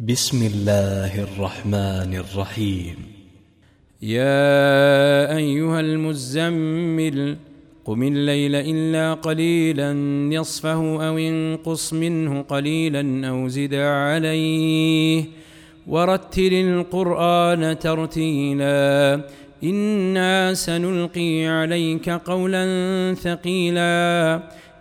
بسم الله الرحمن الرحيم. يا أيها المزمل قم الليل إلا قليلا نصفه أو انقص منه قليلا أو زد عليه. ورتل القرآن ترتيلا إنا سنلقي عليك قولا ثقيلا.